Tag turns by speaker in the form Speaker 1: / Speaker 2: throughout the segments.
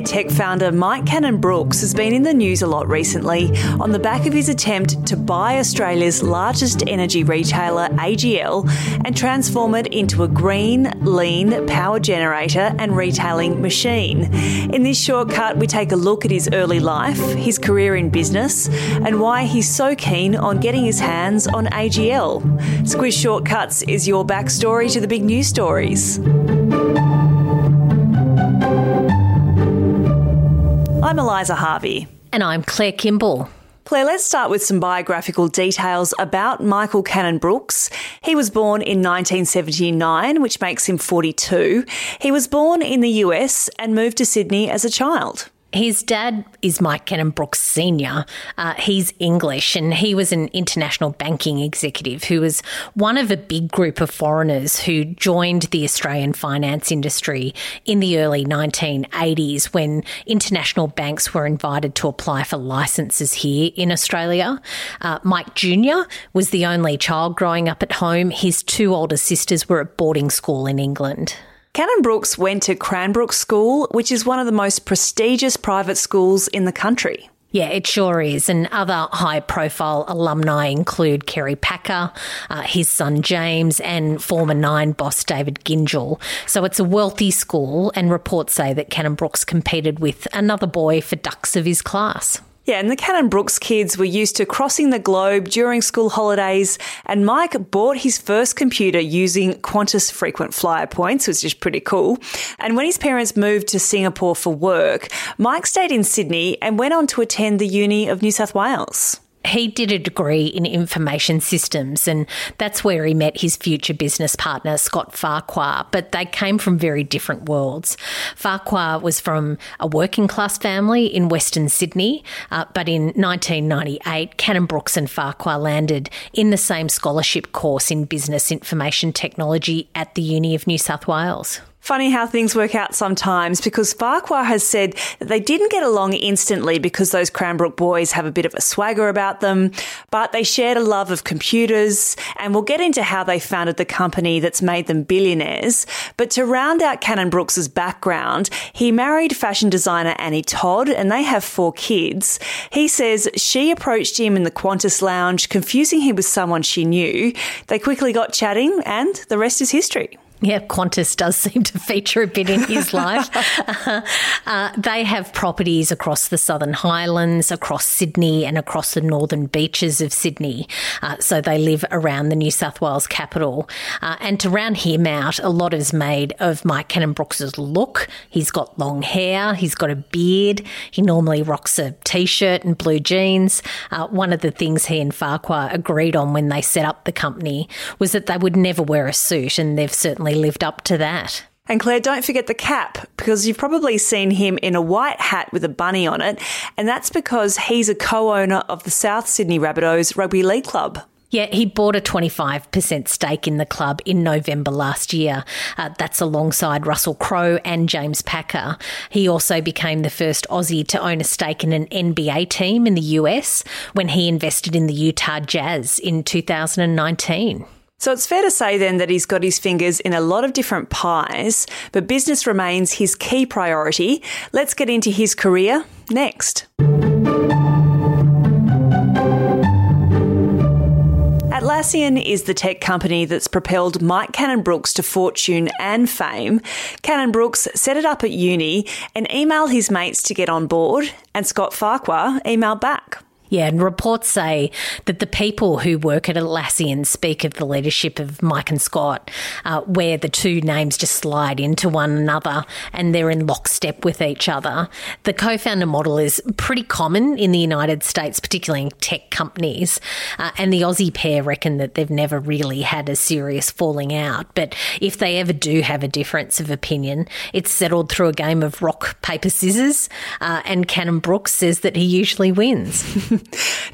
Speaker 1: Tech founder Mike Cannon Brookes has been in the news a lot recently on the back of his attempt to buy Australia's largest energy retailer, AGL, and transform it into a green, lean power generator and retailing machine. In this shortcut, we take a look at his early life, his career in business, and why he's so keen on getting his hands on AGL. Squiz Shortcuts is your backstory to the big news stories. I'm Eliza Harvey.
Speaker 2: And I'm Claire Kimball.
Speaker 1: Claire, let's start with some biographical details about Michael Cannon Brookes. He was born in 1979, which makes him 42. He was born in the US and moved to Sydney as a child.
Speaker 2: His dad is Mike Cannon Brookes Sr. Uh, he's English and he was an international banking executive who was one of a big group of foreigners who joined the Australian finance industry in the early 1980s when international banks were invited to apply for licenses here in Australia. Uh, Mike Jr. was the only child growing up at home. His two older sisters were at boarding school in England.
Speaker 1: Cannon Brookes went to Cranbrook School, which is one of the most prestigious private schools in the country.
Speaker 2: Yeah, it sure is. And other high profile alumni include Kerry Packer, uh, his son James, and former Nine boss David Gyngell. So it's a wealthy school, and reports say that Cannon Brookes competed with another boy for dux of his class.
Speaker 1: Yeah, and the Cannon Brookes kids were used to crossing the globe during school holidays, and Mike bought his first computer using Qantas frequent flyer points, which is pretty cool. And when his parents moved to Singapore for work, Mike stayed in Sydney and went on to attend the Uni of New South Wales
Speaker 2: he did a degree in information systems, and that's where he met his future business partner, Scott Farquhar. But they came from very different worlds. Farquhar was from a working class family in Western Sydney, uh, but in 1998, Cannon Brookes and Farquhar landed in the same scholarship course in business information technology at the Uni of New South Wales.
Speaker 1: Funny how things work out sometimes because Farquhar has said that they didn't get along instantly because those Cranbrook boys have a bit of a swagger about them, but they shared a love of computers and we'll get into how they founded the company that's made them billionaires. But to round out Cannon Brookes' background, he married fashion designer Annie Todd and they have four kids. He says she approached him in the Qantas lounge, confusing him with someone she knew. They quickly got chatting and the rest is history.
Speaker 2: Yeah, Qantas does seem to feature a bit in his life. uh, uh, they have properties across the Southern Highlands, across Sydney, and across the northern beaches of Sydney. Uh, so they live around the New South Wales capital. Uh, and to round him out, a lot is made of Mike Cannon Brookes' look. He's got long hair, he's got a beard, he normally rocks a t shirt and blue jeans. Uh, one of the things he and Farquhar agreed on when they set up the company was that they would never wear a suit, and they've certainly certainly lived up to that.
Speaker 1: And Claire, don't forget the cap because you've probably seen him in a white hat with a bunny on it. And that's because he's a co owner of the South Sydney Rabbitohs Rugby League Club.
Speaker 2: Yeah, he bought a 25% stake in the club in November last year. Uh, that's alongside Russell Crowe and James Packer. He also became the first Aussie to own a stake in an NBA team in the US when he invested in the Utah Jazz in 2019.
Speaker 1: So it's fair to say then that he's got his fingers in a lot of different pies, but business remains his key priority. Let's get into his career next. Atlassian is the tech company that's propelled Mike Cannon Brookes to fortune and fame. Cannon Brookes set it up at uni and emailed his mates to get on board, and Scott Farquhar emailed back.
Speaker 2: Yeah, and reports say that the people who work at Atlassian speak of the leadership of Mike and Scott, uh, where the two names just slide into one another and they're in lockstep with each other. The co founder model is pretty common in the United States, particularly in tech companies. Uh, and the Aussie pair reckon that they've never really had a serious falling out. But if they ever do have a difference of opinion, it's settled through a game of rock, paper, scissors. Uh, and Cannon Brookes says that he usually wins.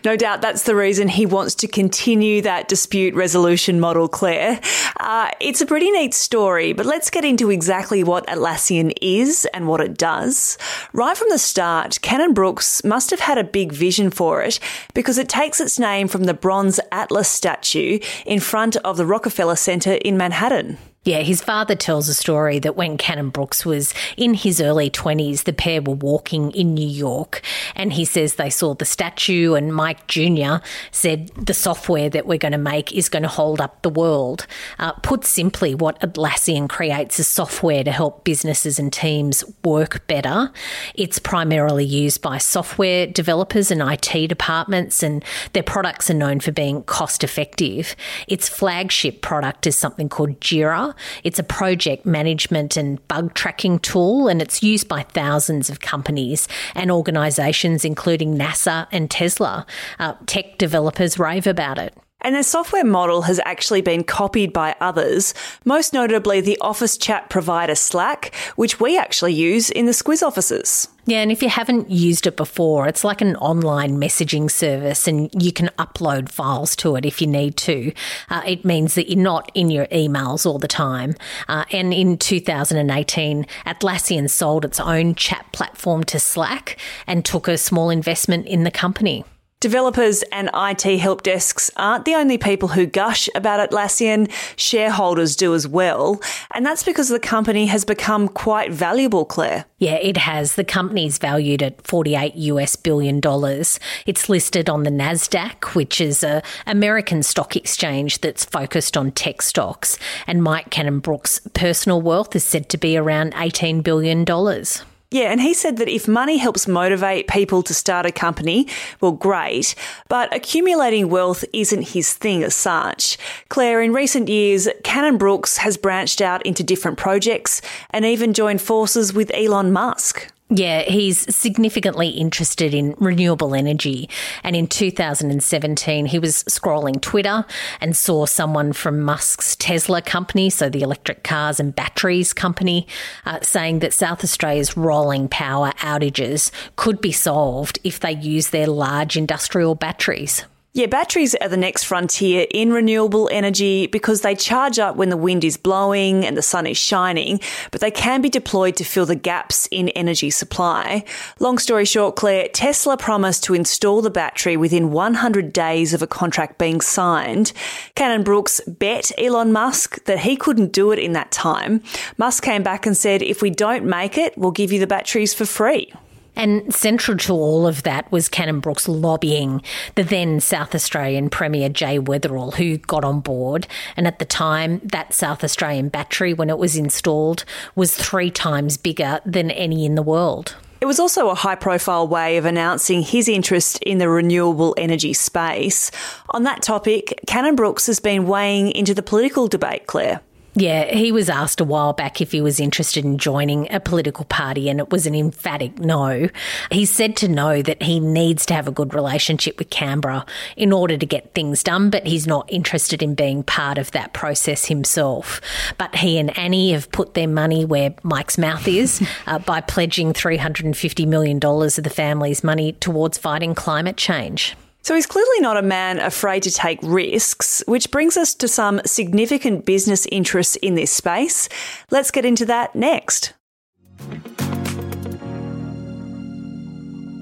Speaker 1: no doubt that's the reason he wants to continue that dispute resolution model, Claire. Uh, it's a pretty neat story, but let's get into exactly what Atlassian is and what it does. Right from the start, Cannon Brookes must have had a big vision for it because it takes its name from the bronze Atlas statue in front of the Rockefeller Center in Manhattan.
Speaker 2: Yeah, his father tells a story that when Cannon Brookes was in his early 20s, the pair were walking in New York and he says they saw the statue and Mike Jr. said the software that we're going to make is going to hold up the world. Uh, put simply, what Atlassian creates is software to help businesses and teams work better. It's primarily used by software developers and IT departments and their products are known for being cost effective. Its flagship product is something called Jira it's a project management and bug tracking tool, and it's used by thousands of companies and organisations, including NASA and Tesla. Uh, tech developers rave about it.
Speaker 1: And the software model has actually been copied by others, most notably the office chat provider Slack, which we actually use in the Squiz offices.
Speaker 2: Yeah, and if you haven't used it before, it's like an online messaging service and you can upload files to it if you need to. Uh, it means that you're not in your emails all the time. Uh, and in 2018, Atlassian sold its own chat platform to Slack and took a small investment in the company.
Speaker 1: Developers and IT help desks aren't the only people who gush about Atlassian, shareholders do as well. And that's because the company has become quite valuable, Claire.
Speaker 2: Yeah, it has. The company's valued at 48 US billion dollars. It's listed on the Nasdaq, which is a American stock exchange that's focused on tech stocks, and Mike Cannon-Brook's personal wealth is said to be around 18 billion dollars.
Speaker 1: Yeah, and he said that if money helps motivate people to start a company, well, great, but accumulating wealth isn't his thing as such. Claire, in recent years, Cannon Brookes has branched out into different projects and even joined forces with Elon Musk.
Speaker 2: Yeah, he's significantly interested in renewable energy. And in 2017, he was scrolling Twitter and saw someone from Musk's Tesla company, so the electric cars and batteries company, uh, saying that South Australia's rolling power outages could be solved if they use their large industrial batteries.
Speaker 1: Yeah, batteries are the next frontier in renewable energy because they charge up when the wind is blowing and the sun is shining, but they can be deployed to fill the gaps in energy supply. Long story short, Claire, Tesla promised to install the battery within 100 days of a contract being signed. Cannon Brookes bet Elon Musk that he couldn't do it in that time. Musk came back and said, if we don't make it, we'll give you the batteries for free.
Speaker 2: And central to all of that was Cannon Brookes lobbying the then South Australian Premier Jay Weatherill, who got on board. And at the time, that South Australian battery, when it was installed, was three times bigger than any in the world.
Speaker 1: It was also a high profile way of announcing his interest in the renewable energy space. On that topic, Cannon Brookes has been weighing into the political debate, Claire.
Speaker 2: Yeah, he was asked a while back if he was interested in joining a political party, and it was an emphatic no. He said to know that he needs to have a good relationship with Canberra in order to get things done, but he's not interested in being part of that process himself. But he and Annie have put their money where Mike's mouth is uh, by pledging $350 million of the family's money towards fighting climate change.
Speaker 1: So he's clearly not a man afraid to take risks, which brings us to some significant business interests in this space. Let's get into that next.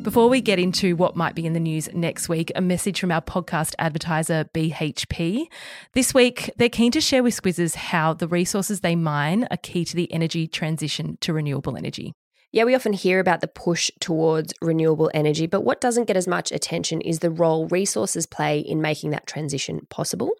Speaker 3: Before we get into what might be in the news next week, a message from our podcast advertiser, BHP. This week, they're keen to share with Squizzes how the resources they mine are key to the energy transition to renewable energy.
Speaker 4: Yeah, we often hear about the push towards renewable energy, but what doesn't get as much attention is the role resources play in making that transition possible.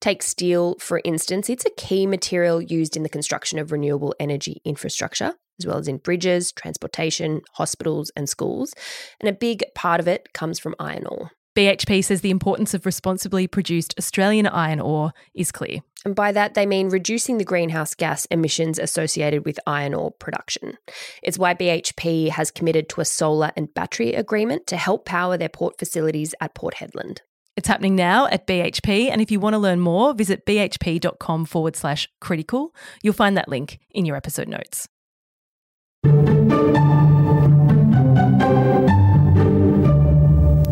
Speaker 4: Take steel, for instance, it's a key material used in the construction of renewable energy infrastructure. As well as in bridges, transportation, hospitals, and schools. And a big part of it comes from iron ore.
Speaker 3: BHP says the importance of responsibly produced Australian iron ore is clear.
Speaker 4: And by that, they mean reducing the greenhouse gas emissions associated with iron ore production. It's why BHP has committed to a solar and battery agreement to help power their port facilities at Port Hedland.
Speaker 3: It's happening now at BHP, and if you want to learn more, visit bhp.com forward slash critical. You'll find that link in your episode notes.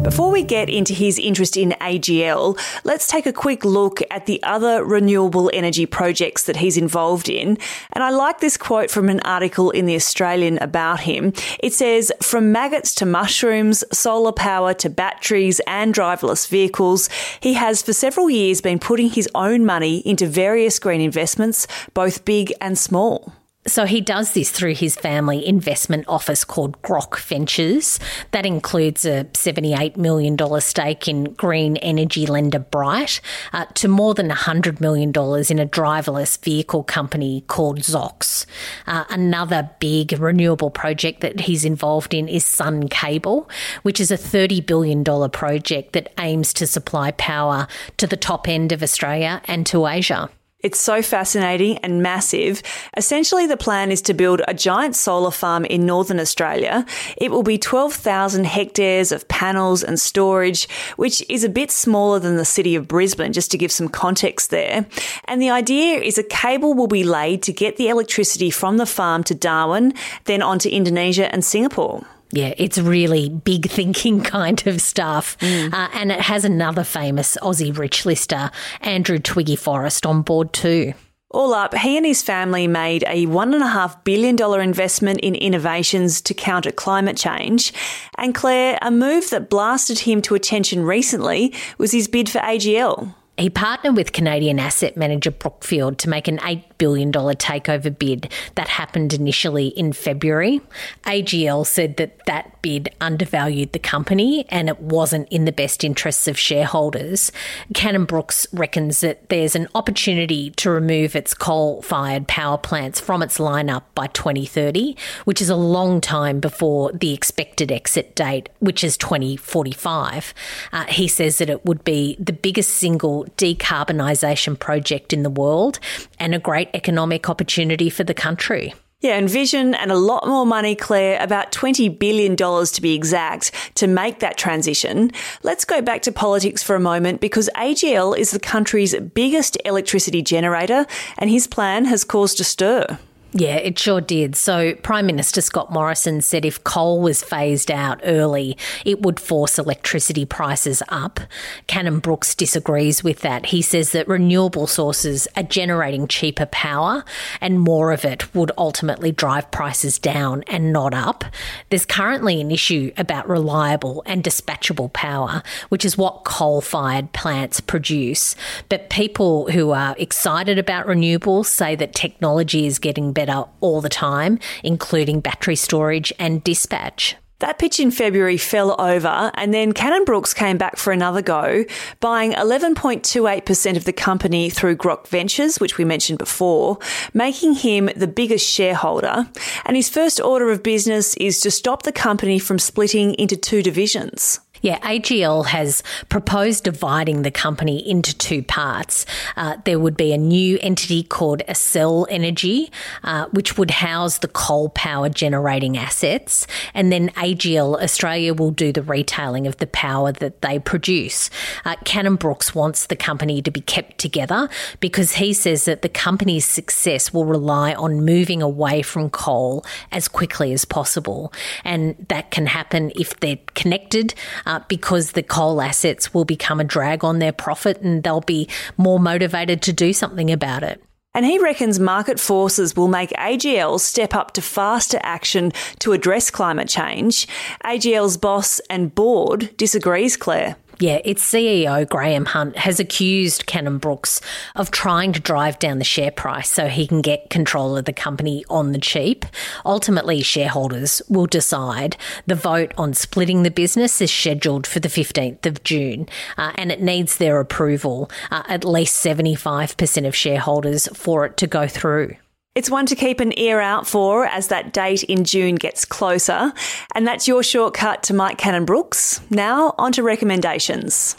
Speaker 1: Before we get into his interest in AGL, let's take a quick look at the other renewable energy projects that he's involved in. And I like this quote from an article in The Australian about him. It says, From maggots to mushrooms, solar power to batteries and driverless vehicles, he has for several years been putting his own money into various green investments, both big and small.
Speaker 2: So he does this through his family investment office called Grok Ventures. That includes a $78 million stake in green energy lender Brighte, uh, to more than $100 million in a driverless vehicle company called Zoox. Uh, another big renewable project that he's involved in is Sun Cable, which is a $30 billion project that aims to supply power to the top end of Australia and to Asia.
Speaker 1: It's so fascinating and massive. Essentially, the plan is to build a giant solar farm in northern Australia. It will be 12,000 hectares of panels and storage, which is a bit smaller than the city of Brisbane, just to give some context there. And the idea is a cable will be laid to get the electricity from the farm to Darwin, then on to Indonesia and Singapore.
Speaker 2: Yeah, it's really big thinking kind of stuff. Mm. Uh, and it has another famous Aussie rich lister, Andrew Twiggy Forrest, on board too.
Speaker 1: All up, he and his family made a $1.5 billion investment in innovations to counter climate change. And Claire, a move that blasted him to attention recently was his bid for AGL.
Speaker 2: He partnered with Canadian asset manager Brookfield to make an $8 billion takeover bid that happened initially in February. AGL said that that bid undervalued the company and it wasn't in the best interests of shareholders. Cannon Brookes reckons that there's an opportunity to remove its coal fired power plants from its lineup by 2030, which is a long time before the expected exit date, which is 2045. Uh, he says that it would be the biggest single decarbonisation project in the world and a great economic opportunity for the country.
Speaker 1: Yeah, and vision and a lot more money, Claire, about $20 billion to be exact, to make that transition. Let's go back to politics for a moment because AGL is the country's biggest electricity generator and his plan has caused a stir.
Speaker 2: Yeah, it sure did. So, Prime Minister Scott Morrison said if coal was phased out early, it would force electricity prices up. Cannon Brookes disagrees with that. He says that renewable sources are generating cheaper power and more of it would ultimately drive prices down and not up. There's currently an issue about reliable and dispatchable power, which is what coal fired plants produce. But people who are excited about renewables say that technology is getting better better all the time, including battery storage and dispatch.
Speaker 1: That pitch in February fell over, and then Cannon Brookes came back for another go, buying 11.28% of the company through Grok Ventures, which we mentioned before, making him the biggest shareholder. And his first order of business is to stop the company from splitting into two divisions.
Speaker 2: Yeah, AGL has proposed dividing the company into two parts. Uh, there would be a new entity called Accel Energy, uh, which would house the coal power generating assets, and then AGL Australia will do the retailing of the power that they produce. Uh, Cannon-Brookes wants the company to be kept together because he says that the company's success will rely on moving away from coal as quickly as possible, and that can happen if they're connected uh, because the coal assets will become a drag on their profit and they'll be more motivated to do something about it.
Speaker 1: And he reckons market forces will make AGL step up to faster action to address climate change. AGL's boss and board disagrees, Claire.
Speaker 2: Yeah, its CEO, Graeme Hunt, has accused Cannon Brookes of trying to drive down the share price so he can get control of the company on the cheap. Ultimately, shareholders will decide. The vote on splitting the business is scheduled for the 15th of June, uh, and it needs their approval, uh, at least 75% of shareholders, for it to go through.
Speaker 1: It's one to keep an ear out for as that date in June gets closer. And that's your shortcut to Mike Cannon Brookes. Now, on to recommendations.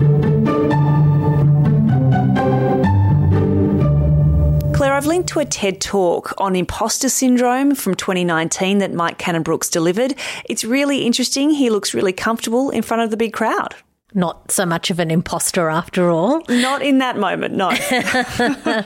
Speaker 1: Claire, I've linked to a TED talk on imposter syndrome from 2019 that Mike Cannon Brookes delivered. It's really interesting. He looks really comfortable in front of the big crowd
Speaker 2: not so much of an imposter after all.
Speaker 1: Not in that moment, no. uh,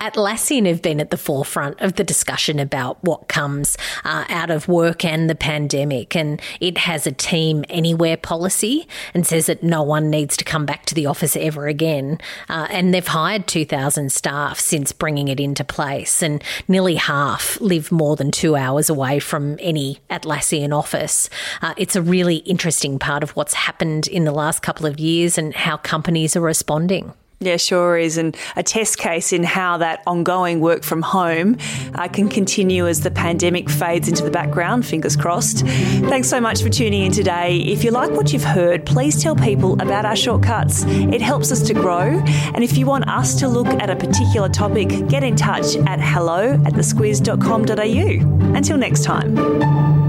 Speaker 2: Atlassian have been at the forefront of the discussion about what comes uh, out of work and the pandemic. And it has a team anywhere policy and says that no one needs to come back to the office ever again. Uh, and they've hired 2,000 staff since bringing it into place. And nearly half live more than two hours away from any Atlassian office. Uh, it's a really interesting part of what's happened in the last couple of years and how companies are responding.
Speaker 1: Yeah, sure is. And a test case in how that ongoing work from home uh, can continue as the pandemic fades into the background, fingers crossed. Thanks so much for tuning in today. If you like what you've heard, please tell people about our shortcuts. It helps us to grow. And if you want us to look at a particular topic, get in touch at hello at thesquiz.com.au. Until next time.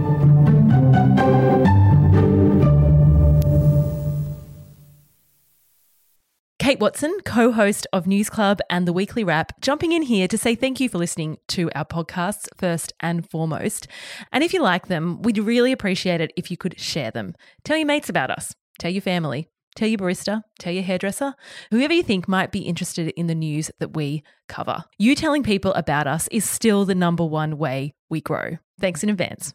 Speaker 3: Kate Watson, co host of News Club and the Weekly Wrap, jumping in here to say thank you for listening to our podcasts first and foremost. And if you like them, we'd really appreciate it if you could share them. Tell your mates about us, tell your family, tell your barista, tell your hairdresser, whoever you think might be interested in the news that we cover. You telling people about us is still the number one way we grow. Thanks in advance.